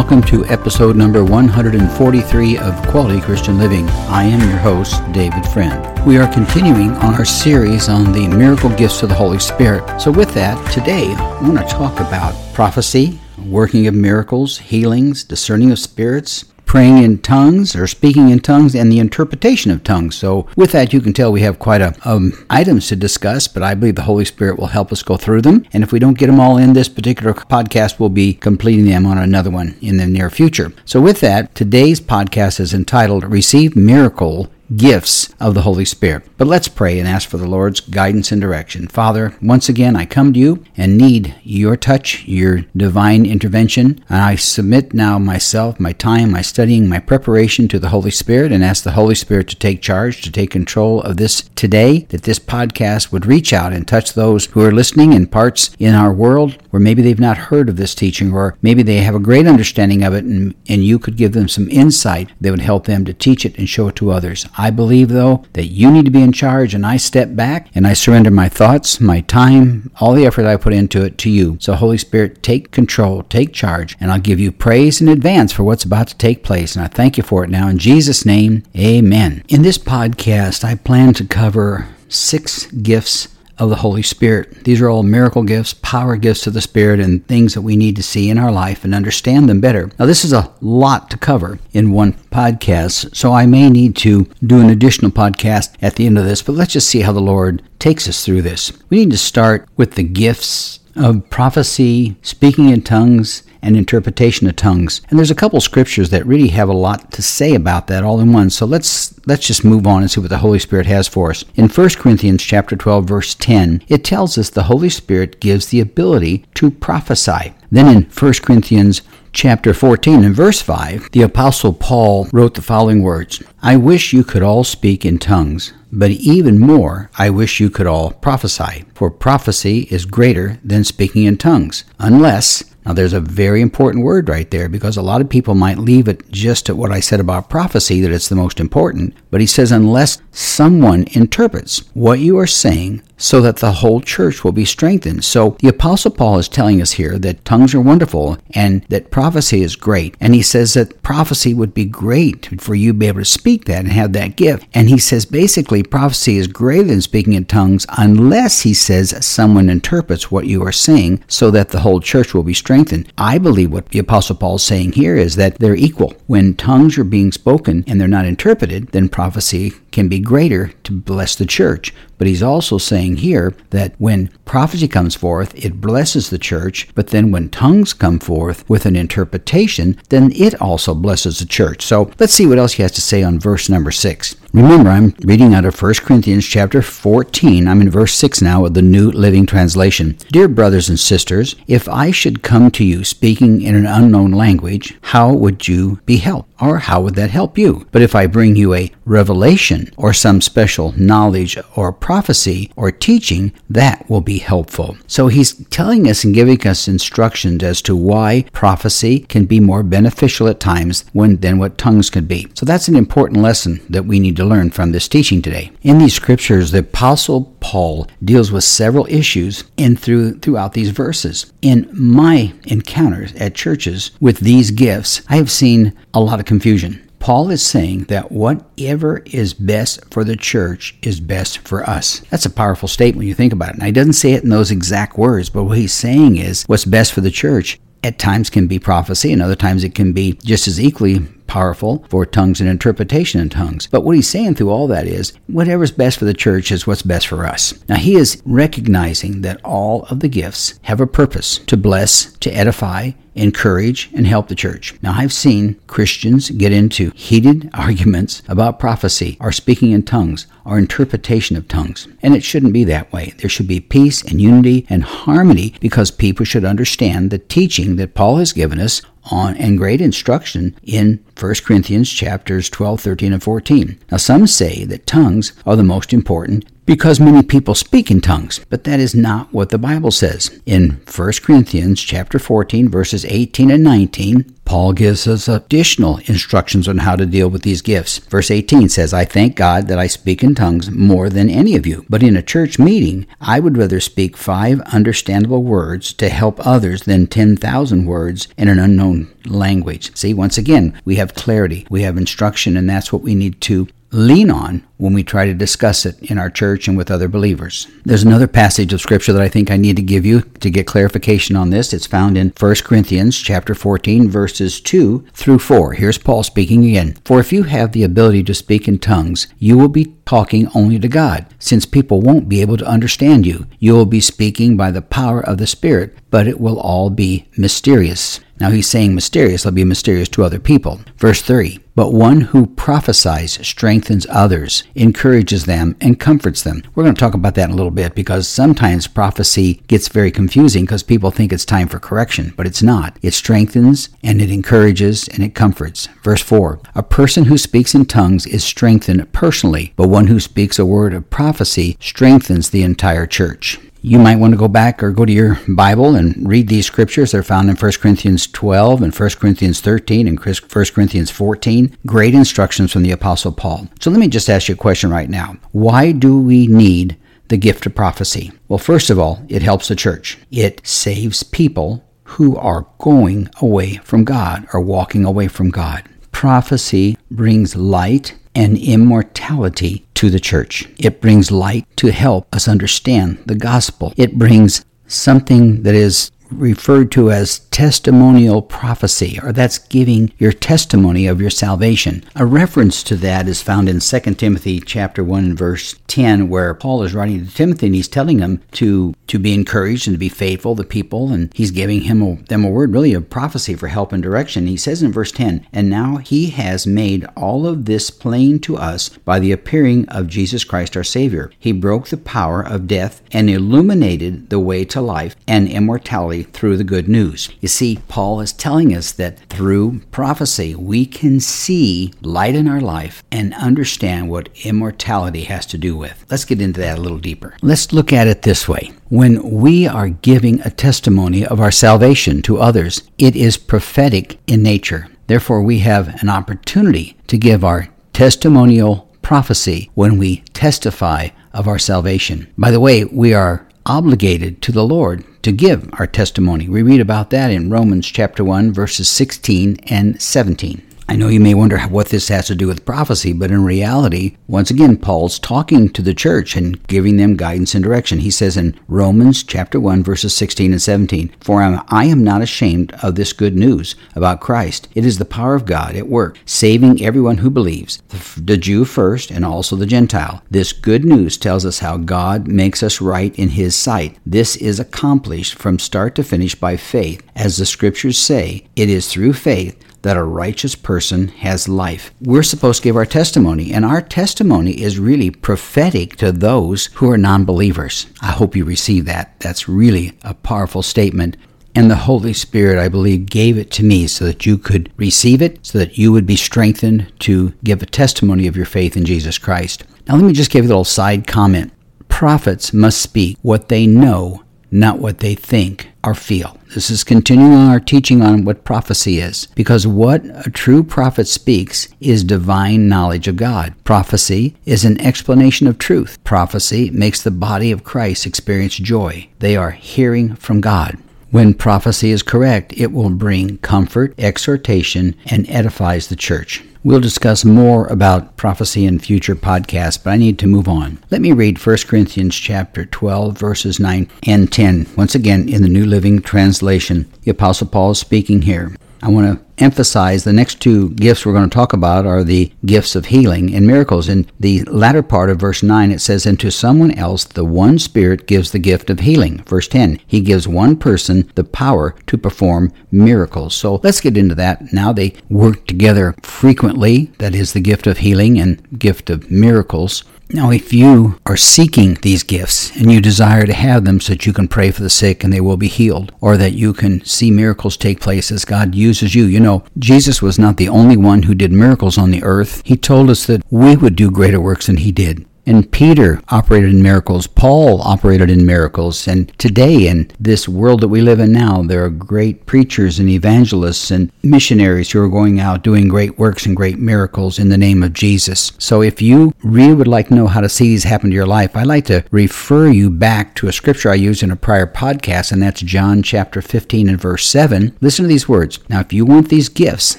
Welcome to episode number 143 of Quality Christian Living. I am your host, David Friend. We are continuing on our series on the miracle gifts of the Holy Spirit. So, with that, today I want to talk about prophecy, working of miracles, healings, discerning of spirits, praying in tongues or speaking in tongues and the interpretation of tongues. So with that, you can tell we have quite a um, items to discuss, but I believe the Holy Spirit will help us go through them. And if we don't get them all in this particular podcast, we'll be completing them on another one in the near future. So with that, today's podcast is entitled Receive Miracle gifts of the Holy Spirit. But let's pray and ask for the Lord's guidance and direction. Father, once again, I come to you and need your touch, your divine intervention. And I submit now myself, my time, my studying, my preparation to the Holy Spirit and ask the Holy Spirit to take charge, to take control of this today, that this podcast would reach out and touch those who are listening in parts in our world where maybe they've not heard of this teaching or maybe they have a great understanding of it and, and you could give them some insight that would help them to teach it and show it to others. I believe, though, that you need to be in charge, and I step back and I surrender my thoughts, my time, all the effort I put into it to you. So, Holy Spirit, take control, take charge, and I'll give you praise in advance for what's about to take place. And I thank you for it now. In Jesus' name, amen. In this podcast, I plan to cover six gifts of the Holy Spirit. These are all miracle gifts, power gifts of the Spirit, and things that we need to see in our life and understand them better. Now, this is a lot to cover in one podcast, so I may need to do an additional podcast at the end of this, but let's just see how the Lord takes us through this. We need to start with the gifts of prophecy, speaking in tongues, and interpretation of tongues. And there's a couple scriptures that really have a lot to say about that all in one. So let's let's just move on and see what the Holy Spirit has for us. In 1 Corinthians chapter 12 verse 10, it tells us the Holy Spirit gives the ability to prophesy. Then in 1 Corinthians chapter 14 and verse 5, the apostle Paul wrote the following words: I wish you could all speak in tongues, but even more, I wish you could all prophesy, for prophecy is greater than speaking in tongues, unless now, there's a very important word right there because a lot of people might leave it just at what I said about prophecy, that it's the most important. But he says, unless someone interprets what you are saying so that the whole church will be strengthened. So the Apostle Paul is telling us here that tongues are wonderful and that prophecy is great. And he says that prophecy would be great for you to be able to speak that and have that gift. And he says basically prophecy is greater than speaking in tongues unless he says someone interprets what you are saying so that the whole church will be strengthened. I believe what the Apostle Paul is saying here is that they're equal. When tongues are being spoken and they're not interpreted, then prophecy can be greater to bless the church. But he's also saying here that when prophecy comes forth, it blesses the church, but then when tongues come forth with an interpretation, then it also blesses the church. So let's see what else he has to say on verse number 6. Remember, I'm reading out of 1 Corinthians chapter 14. I'm in verse 6 now of the New Living Translation. Dear brothers and sisters, if I should come to you speaking in an unknown language, how would you be helped? Or how would that help you? But if I bring you a revelation or some special knowledge or prophecy or teaching, that will be helpful. So he's telling us and giving us instructions as to why prophecy can be more beneficial at times when, than what tongues could be. So that's an important lesson that we need to learn from this teaching today. In these scriptures, the apostle Paul deals with several issues in through throughout these verses. In my encounters at churches with these gifts, I have seen a lot of confusion. Paul is saying that whatever is best for the church is best for us. That's a powerful statement when you think about it. Now, he doesn't say it in those exact words, but what he's saying is what's best for the church at times can be prophecy, and other times it can be just as equally powerful for tongues and interpretation in tongues. But what he's saying through all that is whatever's best for the church is what's best for us. Now, he is recognizing that all of the gifts have a purpose to bless, to edify, encourage, and help the church. Now, I've seen Christians get into heated arguments about prophecy or speaking in tongues or interpretation of tongues. And it shouldn't be that way. There should be peace and unity and harmony because people should understand the teaching that Paul has given us on and great instruction in 1 Corinthians chapters 12, 13, and 14. Now some say that tongues are the most important because many people speak in tongues, but that is not what the Bible says. In 1 Corinthians chapter 14 verses 18 and 19, Paul gives us additional instructions on how to deal with these gifts. Verse 18 says, I thank God that I speak in tongues more than any of you, but in a church meeting, I would rather speak five understandable words to help others than 10,000 words in an unknown language. See, once again, we have clarity, we have instruction, and that's what we need to lean on when we try to discuss it in our church and with other believers. There's another passage of scripture that I think I need to give you to get clarification on this. It's found in 1 Corinthians chapter 14 verses 2 through 4. Here's Paul speaking again. For if you have the ability to speak in tongues, you will be talking only to God, since people won't be able to understand you. You will be speaking by the power of the Spirit, but it will all be mysterious. Now he's saying mysterious, they'll be mysterious to other people. Verse 3 But one who prophesies strengthens others, encourages them, and comforts them. We're going to talk about that in a little bit because sometimes prophecy gets very confusing because people think it's time for correction, but it's not. It strengthens and it encourages and it comforts. Verse 4 A person who speaks in tongues is strengthened personally, but one who speaks a word of prophecy strengthens the entire church you might want to go back or go to your Bible and read these scriptures. They're found in 1 Corinthians 12 and 1 Corinthians 13 and 1 Corinthians 14. Great instructions from the Apostle Paul. So let me just ask you a question right now. Why do we need the gift of prophecy? Well, first of all, it helps the church. It saves people who are going away from God or walking away from God. Prophecy brings light and immortality to the church. It brings light to help us understand the gospel. It brings something that is referred to as testimonial prophecy, or that's giving your testimony of your salvation. A reference to that is found in 2 Timothy chapter 1 and verse 10, where Paul is writing to Timothy and he's telling him to, to be encouraged and to be faithful to people, and he's giving him a, them a word, really a prophecy for help and direction. He says in verse 10, And now he has made all of this plain to us by the appearing of Jesus Christ our Savior. He broke the power of death and illuminated the way to life and immortality through the good news. You see, Paul is telling us that through prophecy, we can see light in our life and understand what immortality has to do with. Let's get into that a little deeper. Let's look at it this way. When we are giving a testimony of our salvation to others, it is prophetic in nature. Therefore, we have an opportunity to give our testimonial prophecy when we testify of our salvation. By the way, we are obligated to the Lord to give our testimony. We read about that in Romans chapter 1 verses 16 and 17. I know you may wonder what this has to do with prophecy, but in reality, once again, Paul's talking to the church and giving them guidance and direction. He says in Romans chapter 1 verses 16 and 17, For I am not ashamed of this good news about Christ. It is the power of God at work, saving everyone who believes, the Jew first and also the Gentile. This good news tells us how God makes us right in his sight. This is accomplished from start to finish by faith. As the scriptures say, it is through faith that a righteous person has life. We're supposed to give our testimony, and our testimony is really prophetic to those who are non believers. I hope you receive that. That's really a powerful statement. And the Holy Spirit, I believe, gave it to me so that you could receive it, so that you would be strengthened to give a testimony of your faith in Jesus Christ. Now, let me just give you a little side comment. Prophets must speak what they know not what they think or feel. This is continuing our teaching on what prophecy is, because what a true prophet speaks is divine knowledge of God. Prophecy is an explanation of truth. Prophecy makes the body of Christ experience joy. They are hearing from God. When prophecy is correct, it will bring comfort, exhortation, and edifies the church. We'll discuss more about prophecy in future podcasts, but I need to move on. Let me read 1 Corinthians chapter 12 verses 9 and 10. Once again in the New Living Translation. The apostle Paul is speaking here. I want to emphasize the next two gifts we're going to talk about are the gifts of healing and miracles. In the latter part of verse 9, it says, And to someone else the one Spirit gives the gift of healing. Verse 10, He gives one person the power to perform miracles. So let's get into that. Now they work together frequently. That is the gift of healing and gift of miracles. Now, if you are seeking these gifts and you desire to have them so that you can pray for the sick and they will be healed, or that you can see miracles take place as God uses you, you know, Jesus was not the only one who did miracles on the earth. He told us that we would do greater works than he did. And Peter operated in miracles. Paul operated in miracles. And today, in this world that we live in now, there are great preachers and evangelists and missionaries who are going out doing great works and great miracles in the name of Jesus. So if you really would like to know how to see these happen to your life, I'd like to refer you back to a scripture I used in a prior podcast, and that's John chapter 15 and verse 7. Listen to these words. Now, if you want these gifts,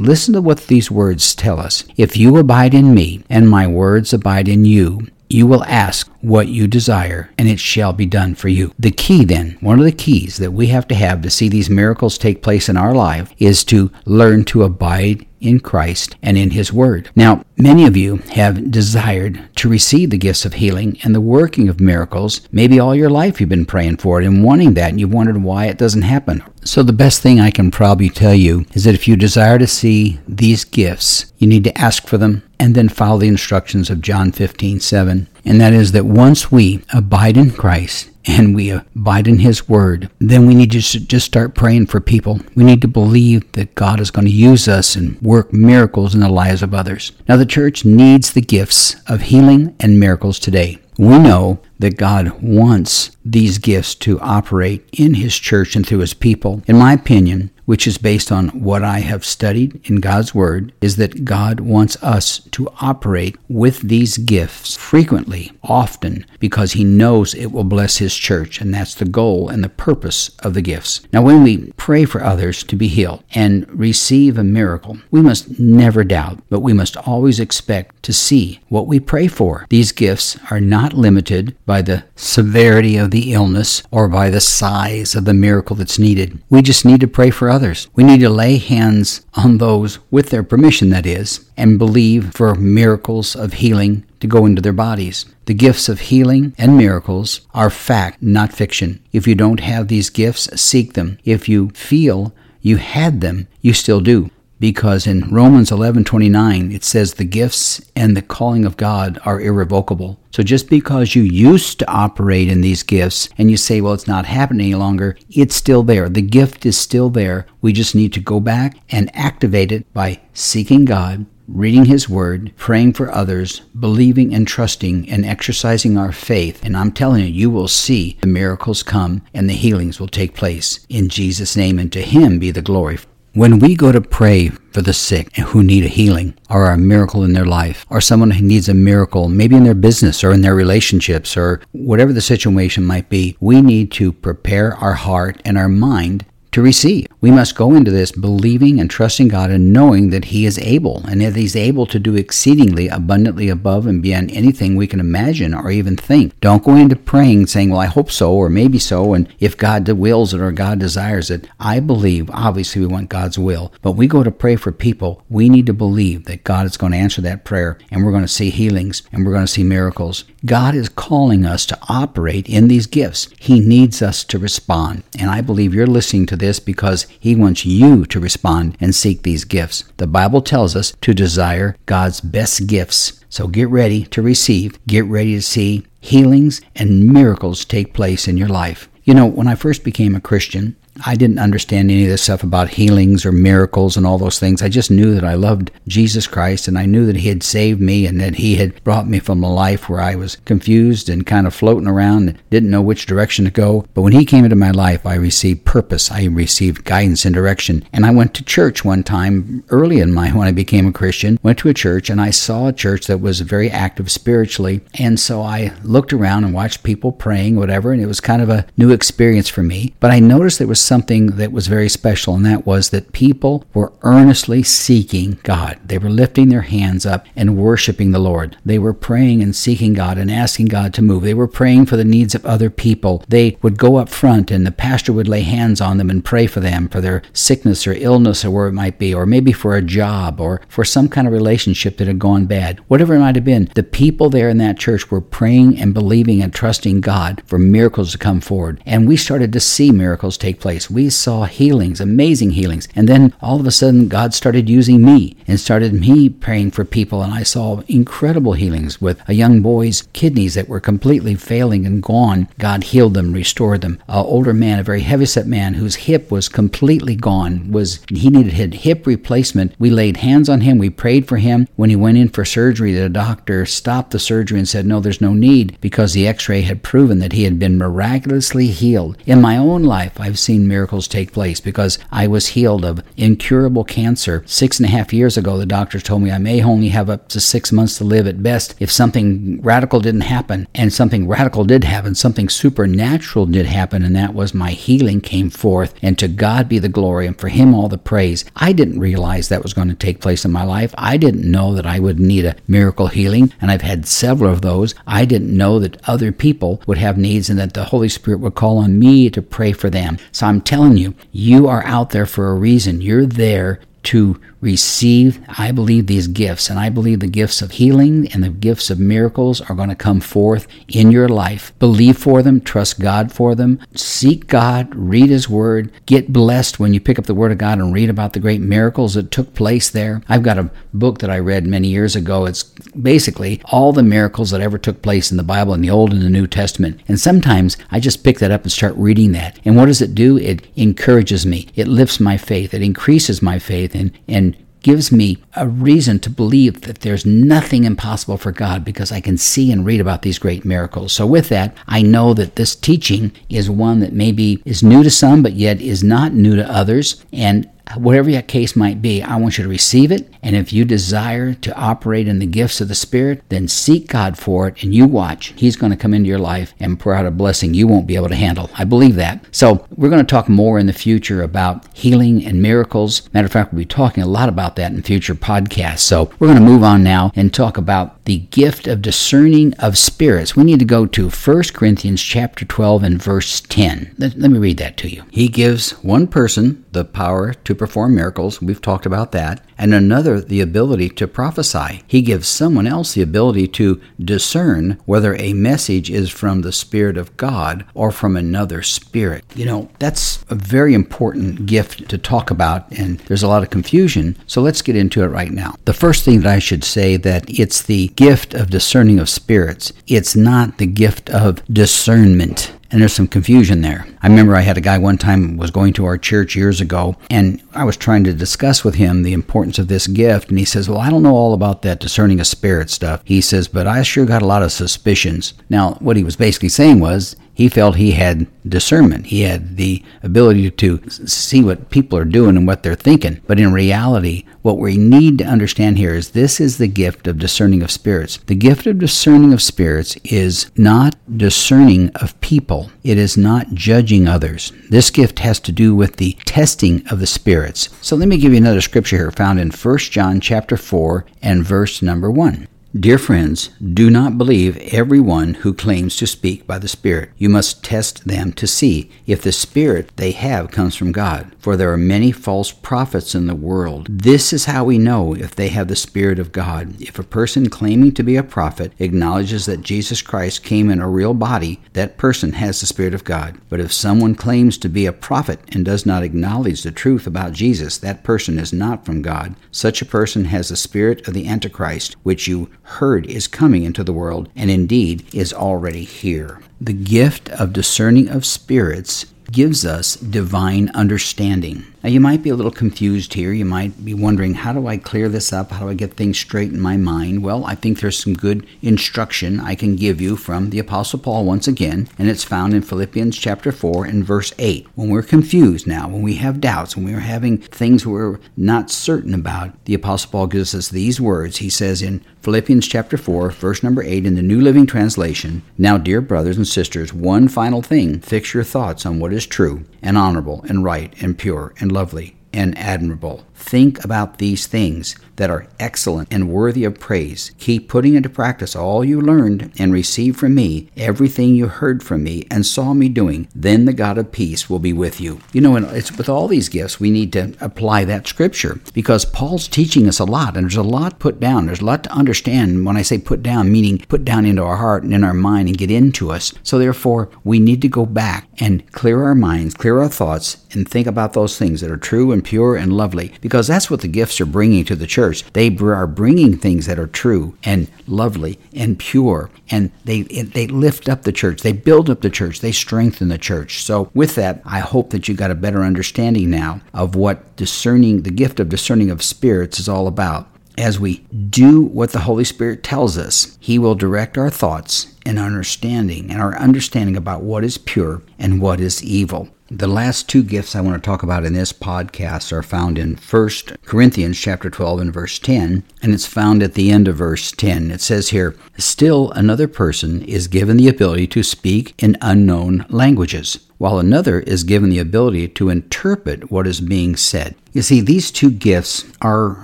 listen to what these words tell us. If you abide in me, and my words abide in you, you will ask what you desire, and it shall be done for you. The key, then, one of the keys that we have to have to see these miracles take place in our life is to learn to abide in Christ and in His Word. Now, many of you have desired to receive the gifts of healing and the working of miracles. Maybe all your life you've been praying for it and wanting that, and you've wondered why it doesn't happen. So, the best thing I can probably tell you is that if you desire to see these gifts, you need to ask for them and then follow the instructions of John 15 7. And that is that once we abide in Christ and we abide in His Word, then we need to just start praying for people. We need to believe that God is going to use us and work miracles in the lives of others. Now, the church needs the gifts of healing and miracles today. We know that God wants these gifts to operate in His church and through His people. In my opinion, which is based on what I have studied in God's Word, is that God wants us to operate with these gifts frequently, often, because He knows it will bless His church, and that's the goal and the purpose of the gifts. Now, when we pray for others to be healed and receive a miracle, we must never doubt, but we must always expect to see what we pray for. These gifts are not limited by the severity of the illness or by the size of the miracle that's needed. We just need to pray for others. We need to lay hands on those, with their permission, that is, and believe for miracles of healing to go into their bodies. The gifts of healing and miracles are fact, not fiction. If you don't have these gifts, seek them. If you feel you had them, you still do because in Romans 11:29 it says the gifts and the calling of God are irrevocable. So just because you used to operate in these gifts and you say well it's not happening any longer, it's still there. The gift is still there. We just need to go back and activate it by seeking God, reading His Word, praying for others, believing and trusting and exercising our faith. And I'm telling you, you will see the miracles come and the healings will take place. In Jesus' name, and to Him be the glory. When we go to pray for the sick who need a healing or a miracle in their life, or someone who needs a miracle, maybe in their business or in their relationships or whatever the situation might be, we need to prepare our heart and our mind to receive. We must go into this believing and trusting God and knowing that He is able and that He's able to do exceedingly abundantly above and beyond anything we can imagine or even think. Don't go into praying saying, Well, I hope so, or maybe so, and if God wills it or God desires it. I believe, obviously, we want God's will, but we go to pray for people. We need to believe that God is going to answer that prayer and we're going to see healings and we're going to see miracles. God is calling us to operate in these gifts. He needs us to respond. And I believe you're listening to this because He wants you to respond and seek these gifts. The Bible tells us to desire God's best gifts. So get ready to receive, get ready to see healings and miracles take place in your life. You know, when I first became a Christian, I didn't understand any of this stuff about healings or miracles and all those things. I just knew that I loved Jesus Christ and I knew that He had saved me and that He had brought me from a life where I was confused and kind of floating around and didn't know which direction to go. But when He came into my life, I received purpose. I received guidance and direction. And I went to church one time early in my when I became a Christian, went to a church and I saw a church that was very active spiritually. And so I looked around and watched people praying, whatever, and it was kind of a new experience for me. But I noticed there was something that was very special, and that was that people were earnestly seeking God. They were lifting their hands up and worshiping the Lord. They were praying and seeking God and asking God to move. They were praying for the needs of other people. They would go up front, and the pastor would lay hands on them and pray for them for their sickness or illness or where it might be, or maybe for a job or for some kind of relationship that had gone bad. Whatever it might have been, the people there in that church were praying and believing and trusting God for miracles to come forward. And we started to see miracles take place place. We saw healings, amazing healings. And then all of a sudden, God started using me and started me praying for people. And I saw incredible healings with a young boy's kidneys that were completely failing and gone. God healed them, restored them. An older man, a very heavyset man whose hip was completely gone, was he needed hip replacement. We laid hands on him. We prayed for him. When he went in for surgery, the doctor stopped the surgery and said, No, there's no need because the x ray had proven that he had been miraculously healed. In my own life, I've seen miracles take place because I was healed of incurable cancer. Six and a half years ago, the doctors told me I may only have up to six months to live at best if something radical didn't happen. And something radical did happen, something supernatural did happen, and that was my healing came forth. And to God be the glory, and for Him all the praise. I didn't realize that was going to take place in my life. I didn't know that I would need a miracle healing, and I've had several of those. I didn't know that other people would have needs and that the Holy Spirit would call on me to pray for them. So I'm telling you, you are out there for a reason. You're there to receive, I believe, these gifts. And I believe the gifts of healing and the gifts of miracles are going to come forth in your life. Believe for them, trust God for them, seek God, read His Word, get blessed when you pick up the Word of God and read about the great miracles that took place there. I've got a book that I read many years ago. It's basically all the miracles that ever took place in the Bible in the Old and the New Testament. And sometimes I just pick that up and start reading that. And what does it do? It encourages me, it lifts my faith, it increases my faith, and, and gives me a reason to believe that there's nothing impossible for God because I can see and read about these great miracles. So, with that, I know that this teaching is one that maybe is new to some, but yet is not new to others. And whatever your case might be, I want you to receive it. And if you desire to operate in the gifts of the Spirit, then seek God for it and you watch. He's going to come into your life and pour out a blessing you won't be able to handle. I believe that. So, we're going to talk more in the future about healing and miracles. Matter of fact, we'll be talking a lot about that in future podcasts. So, we're going to move on now and talk about the gift of discerning of spirits. We need to go to 1 Corinthians chapter 12 and verse 10. Let, let me read that to you. He gives one person the power to perform miracles. We've talked about that. And another, the ability to prophesy. He gives someone else the ability to discern whether a message is from the Spirit of God or from another spirit. You know, that's a very important gift to talk about, and there's a lot of confusion. So let's get into it right now. The first thing that I should say that it's the gift of discerning of spirits. It's not the gift of discernment and there's some confusion there. I remember I had a guy one time was going to our church years ago, and I was trying to discuss with him the importance of this gift, and he says, "Well, I don't know all about that discerning of spirit stuff." He says, "But I sure got a lot of suspicions." Now, what he was basically saying was he felt he had discernment. He had the ability to see what people are doing and what they're thinking. But in reality, what we need to understand here is this is the gift of discerning of spirits. The gift of discerning of spirits is not discerning of people. It is not judging others. This gift has to do with the testing of the spirits. So let me give you another scripture here found in 1 John chapter 4 and verse number 1. Dear friends, do not believe everyone who claims to speak by the Spirit. You must test them to see if the Spirit they have comes from God. For there are many false prophets in the world. This is how we know if they have the Spirit of God. If a person claiming to be a prophet acknowledges that Jesus Christ came in a real body, that person has the Spirit of God. But if someone claims to be a prophet and does not acknowledge the truth about Jesus, that person is not from God. Such a person has the spirit of the Antichrist, which you heard is coming into the world, and indeed is already here. The gift of discerning of spirits gives us divine understanding. Now, you might be a little confused here. You might be wondering, how do I clear this up? How do I get things straight in my mind? Well, I think there's some good instruction I can give you from the Apostle Paul once again, and it's found in Philippians chapter 4 and verse 8. When we're confused now, when we have doubts, when we're having things we're not certain about, the Apostle Paul gives us these words. He says in Philippians chapter 4, verse number 8 in the New Living Translation, Now, dear brothers and sisters, one final thing, fix your thoughts on what is true and honorable and right and pure and lovely and admirable. Think about these things that are excellent and worthy of praise. Keep putting into practice all you learned and received from me, everything you heard from me and saw me doing. Then the God of peace will be with you. You know, and it's with all these gifts, we need to apply that scripture because Paul's teaching us a lot, and there's a lot put down. There's a lot to understand. When I say put down, meaning put down into our heart and in our mind and get into us. So therefore, we need to go back and clear our minds, clear our thoughts, and think about those things that are true and pure and lovely because that's what the gifts are bringing to the church. They are bringing things that are true and lovely and pure and they they lift up the church. They build up the church. They strengthen the church. So with that, I hope that you got a better understanding now of what discerning the gift of discerning of spirits is all about as we do what the Holy Spirit tells us, He will direct our thoughts and understanding and our understanding about what is pure and what is evil. The last two gifts I want to talk about in this podcast are found in 1 Corinthians chapter 12 and verse 10, and it's found at the end of verse 10. It says here, "Still another person is given the ability to speak in unknown languages." While another is given the ability to interpret what is being said. You see, these two gifts are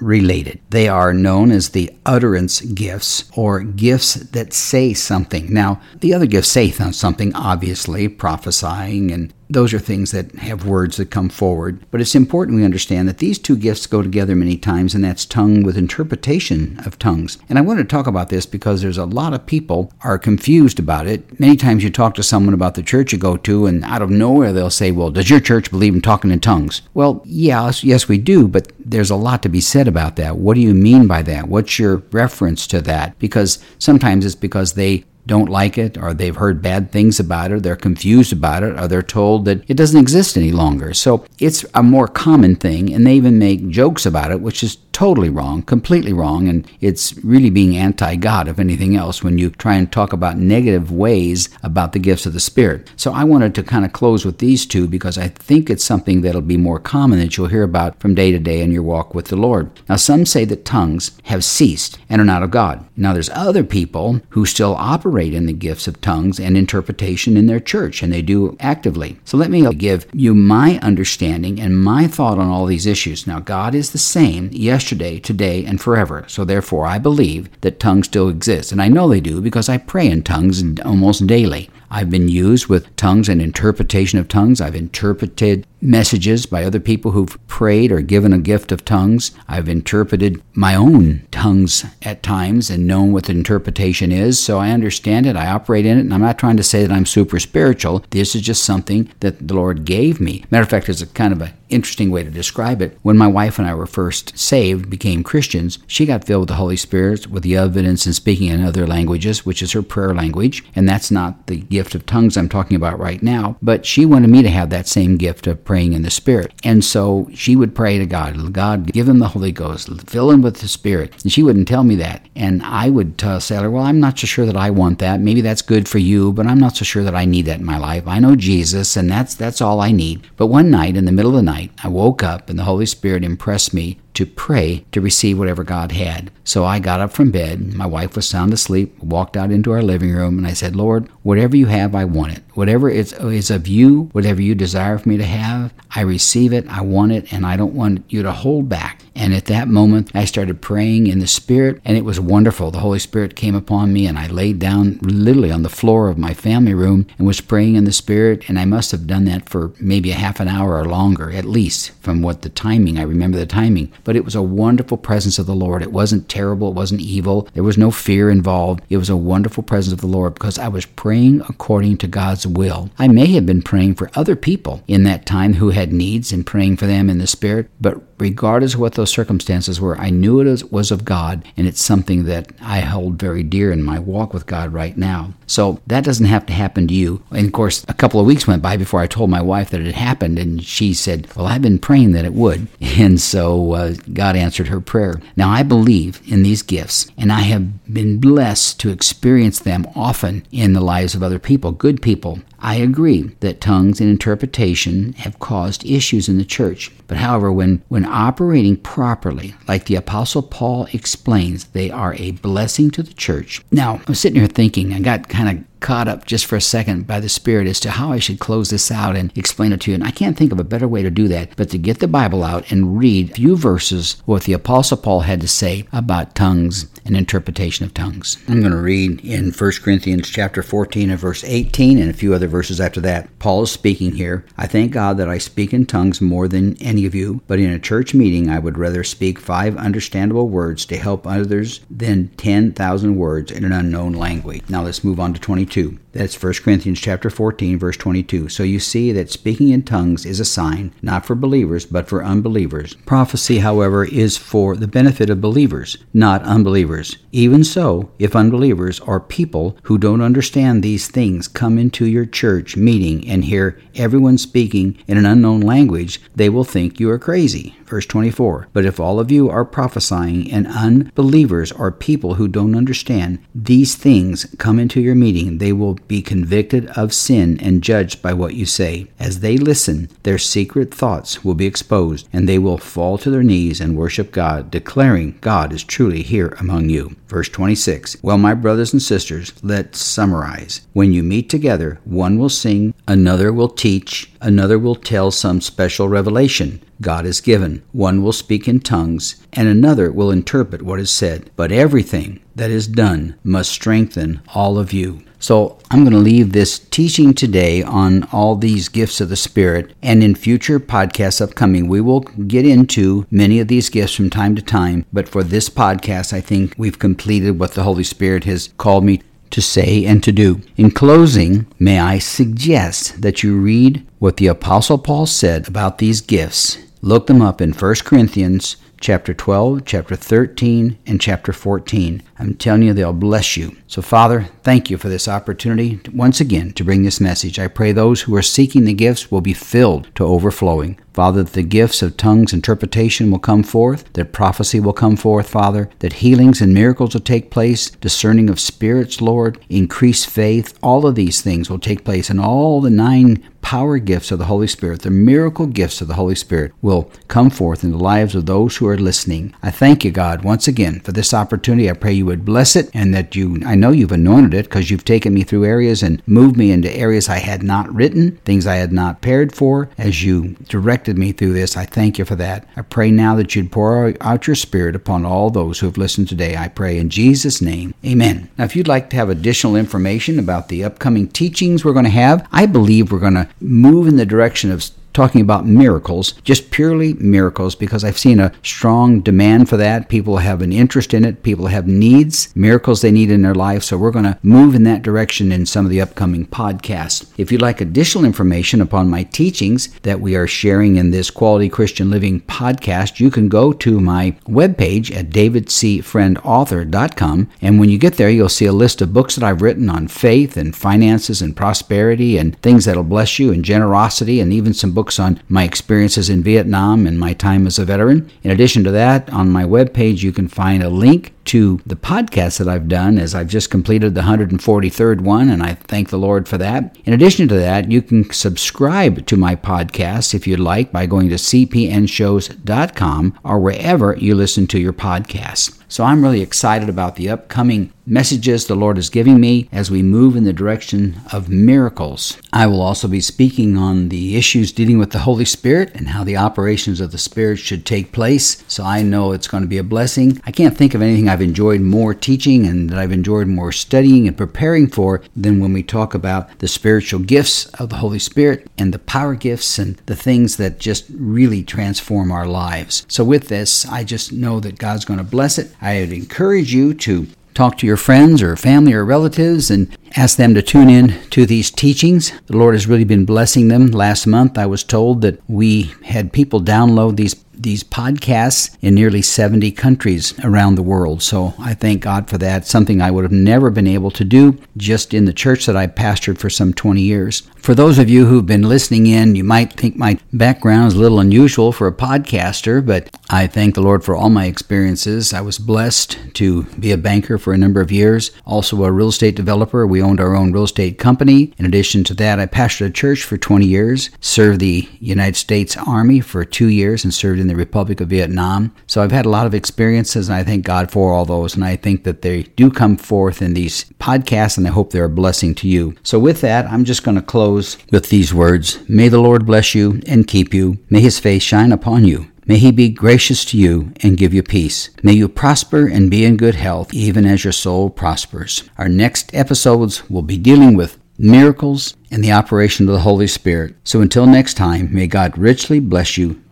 related. They are known as the utterance gifts or gifts that say something. Now, the other gifts say something, obviously, prophesying and those are things that have words that come forward. But it's important we understand that these two gifts go together many times, and that's tongue with interpretation of tongues. And I want to talk about this because there's a lot of people are confused about it. Many times you talk to someone about the church you go to, and out of nowhere they'll say, Well, does your church believe in talking in tongues? Well, yes, yes, we do, but there's a lot to be said about that. What do you mean by that? What's your reference to that? Because sometimes it's because they don't like it, or they've heard bad things about it, they're confused about it, or they're told that it doesn't exist any longer. So it's a more common thing, and they even make jokes about it, which is totally wrong, completely wrong, and it's really being anti God, if anything else, when you try and talk about negative ways about the gifts of the Spirit. So I wanted to kind of close with these two because I think it's something that'll be more common that you'll hear about from day to day in your walk with the Lord. Now, some say that tongues have ceased and are not of God. Now, there's other people who still operate in the gifts of tongues and interpretation in their church, and they do actively. So let me give you my understanding and my thought on all these issues. Now, God is the same yesterday, today, and forever. So therefore, I believe that tongues still exist. And I know they do because I pray in tongues almost daily. I've been used with tongues and interpretation of tongues. I've interpreted messages by other people who've prayed or given a gift of tongues. I've interpreted my own tongues at times and known what the interpretation is, so I understand it. I operate in it, and I'm not trying to say that I'm super spiritual. This is just something that the Lord gave me. Matter of fact, it's a kind of an interesting way to describe it. When my wife and I were first saved, became Christians, she got filled with the Holy Spirit with the evidence in speaking in other languages, which is her prayer language, and that's not the gift gift of tongues I'm talking about right now, but she wanted me to have that same gift of praying in the Spirit. And so she would pray to God, God, give him the Holy Ghost, fill him with the Spirit. And she wouldn't tell me that. And I would tell her, well, I'm not so sure that I want that. Maybe that's good for you, but I'm not so sure that I need that in my life. I know Jesus, and that's that's all I need. But one night, in the middle of the night, I woke up and the Holy Spirit impressed me to pray to receive whatever God had. So I got up from bed. My wife was sound asleep, walked out into our living room, and I said, Lord, whatever you have, I want it. Whatever is, is of you, whatever you desire for me to have, I receive it, I want it, and I don't want you to hold back. And at that moment, I started praying in the Spirit, and it was wonderful. The Holy Spirit came upon me, and I laid down literally on the floor of my family room and was praying in the Spirit. And I must have done that for maybe a half an hour or longer, at least, from what the timing, I remember the timing. But it was a wonderful presence of the Lord. It wasn't terrible, it wasn't evil, there was no fear involved. It was a wonderful presence of the Lord because I was praying according to God's will. I may have been praying for other people in that time who had needs and praying for them in the Spirit, but regardless of what those circumstances where I knew it was of God, and it's something that I hold very dear in my walk with God right now. So that doesn't have to happen to you. And of course, a couple of weeks went by before I told my wife that it happened, and she said, Well, I've been praying that it would. And so uh, God answered her prayer. Now, I believe in these gifts, and I have been blessed to experience them often in the lives of other people, good people. I agree that tongues and interpretation have caused issues in the church. But however, when, when operating properly, like the Apostle Paul explains, they are a blessing to the church. Now, I'm sitting here thinking, I got kind of caught up just for a second by the Spirit as to how I should close this out and explain it to you. And I can't think of a better way to do that but to get the Bible out and read a few verses what the Apostle Paul had to say about tongues and interpretation of tongues. I'm going to read in 1 Corinthians chapter 14 and verse 18 and a few other verses after that. Paul is speaking here. I thank God that I speak in tongues more than any of you, but in a church meeting I would rather speak five understandable words to help others than 10,000 words in an unknown language. Now let's move on to 22. That's 1 Corinthians chapter 14 verse 22. So you see that speaking in tongues is a sign not for believers but for unbelievers. Prophecy, however, is for the benefit of believers, not unbelievers. Even so, if unbelievers or people who don't understand these things come into your church meeting and hear everyone speaking in an unknown language, they will think you are crazy. Verse 24. But if all of you are prophesying and unbelievers or people who don't understand these things come into your meeting, they will be convicted of sin and judged by what you say. As they listen, their secret thoughts will be exposed, and they will fall to their knees and worship God, declaring God is truly here among you. Verse 26 Well, my brothers and sisters, let's summarize. When you meet together, one will sing, another will teach, another will tell some special revelation. God is given. One will speak in tongues, and another will interpret what is said. But everything that is done must strengthen all of you. So I'm going to leave this teaching today on all these gifts of the Spirit. And in future podcasts upcoming, we will get into many of these gifts from time to time. But for this podcast, I think we've completed what the Holy Spirit has called me to say and to do. In closing, may I suggest that you read what the Apostle Paul said about these gifts. Look them up in 1 Corinthians chapter 12, chapter 13, and chapter 14. I'm telling you, they'll bless you. So, Father, thank you for this opportunity once again to bring this message. I pray those who are seeking the gifts will be filled to overflowing. Father, that the gifts of tongues interpretation will come forth, that prophecy will come forth, Father, that healings and miracles will take place, discerning of spirits, Lord, increased faith, all of these things will take place, and all the nine power gifts of the Holy Spirit, the miracle gifts of the Holy Spirit, will come forth in the lives of those who are listening. I thank you, God, once again for this opportunity. I pray you would bless it and that you, I know you've anointed it because you've taken me through areas and moved me into areas I had not written, things I had not prepared for. As you directed me through this, I thank you for that. I pray now that you'd pour out your Spirit upon all those who have listened today. I pray in Jesus' name. Amen. Now, if you'd like to have additional information about the upcoming teachings we're going to have, I believe we're going to move in the direction of talking about miracles, just purely miracles, because I've seen a strong demand for that. People have an interest in it, people have needs, miracles they need in their life. So we're going to move in that direction in some of the upcoming podcasts. If you'd like additional information upon my teachings that we are sharing in this Quality Christian Living podcast, you can go to my webpage at davidcfriendauthor.com. And when you get there, you'll see a list of books that I've written on faith and finances and prosperity and things that'll bless you and generosity and even some books books on my experiences in Vietnam and my time as a veteran. In addition to that, on my webpage, you can find a link to the podcast that I've done as I've just completed the 143rd one, and I thank the Lord for that. In addition to that, you can subscribe to my podcast if you'd like by going to cpnshows.com or wherever you listen to your podcasts. So I'm really excited about the upcoming messages the Lord is giving me as we move in the direction of miracles. I will also be speaking on the issues dealing with the Holy Spirit and how the operations of the Spirit should take place. So I know it's going to be a blessing. I can't think of anything I've enjoyed more teaching and that I've enjoyed more studying and preparing for than when we talk about the spiritual gifts of the Holy Spirit and the power gifts and the things that just really transform our lives. So with this, I just know that God's going to bless it. I would encourage you to talk to your friends or family or relatives and ask them to tune in to these teachings. The Lord has really been blessing them. Last month, I was told that we had people download these these podcasts in nearly 70 countries around the world. So I thank God for that. Something I would have never been able to do just in the church that I pastored for some 20 years. For those of you who've been listening in, you might think my background is a little unusual for a podcaster, but I thank the Lord for all my experiences. I was blessed to be a banker for a number of years, also a real estate developer. We owned our own real estate company. In addition to that, I pastored a church for 20 years, served the United States Army for two years, and served in the Republic of Vietnam. So I've had a lot of experiences, and I thank God for all those. And I think that they do come forth in these podcasts, and I hope they're a blessing to you. So with that, I'm just going to close with these words May the Lord bless you and keep you. May his face shine upon you May he be gracious to you and give you peace. May you prosper and be in good health, even as your soul prospers. Our next episodes will be dealing with miracles and the operation of the Holy Spirit. So until next time, may God richly bless you